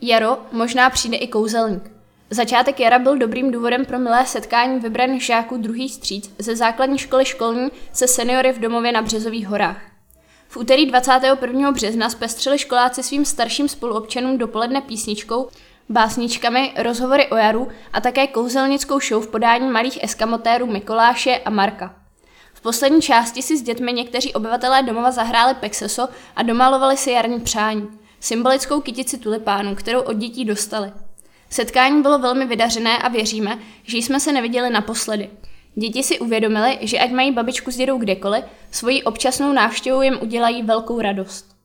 Jaro možná přijde i kouzelník. Začátek jara byl dobrým důvodem pro milé setkání vybraných žáků druhý stříc ze základní školy školní se seniory v domově na Březových horách. V úterý 21. března zpestřili školáci svým starším spoluobčanům dopoledne písničkou, básničkami, rozhovory o jaru a také kouzelnickou show v podání malých eskamotérů Mikoláše a Marka. V poslední části si s dětmi někteří obyvatelé domova zahráli pexeso a domalovali si jarní přání, symbolickou kytici tulipánu, kterou od dětí dostali. Setkání bylo velmi vydařené a věříme, že jsme se neviděli naposledy. Děti si uvědomili, že ať mají babičku s dědou kdekoliv, svojí občasnou návštěvou jim udělají velkou radost.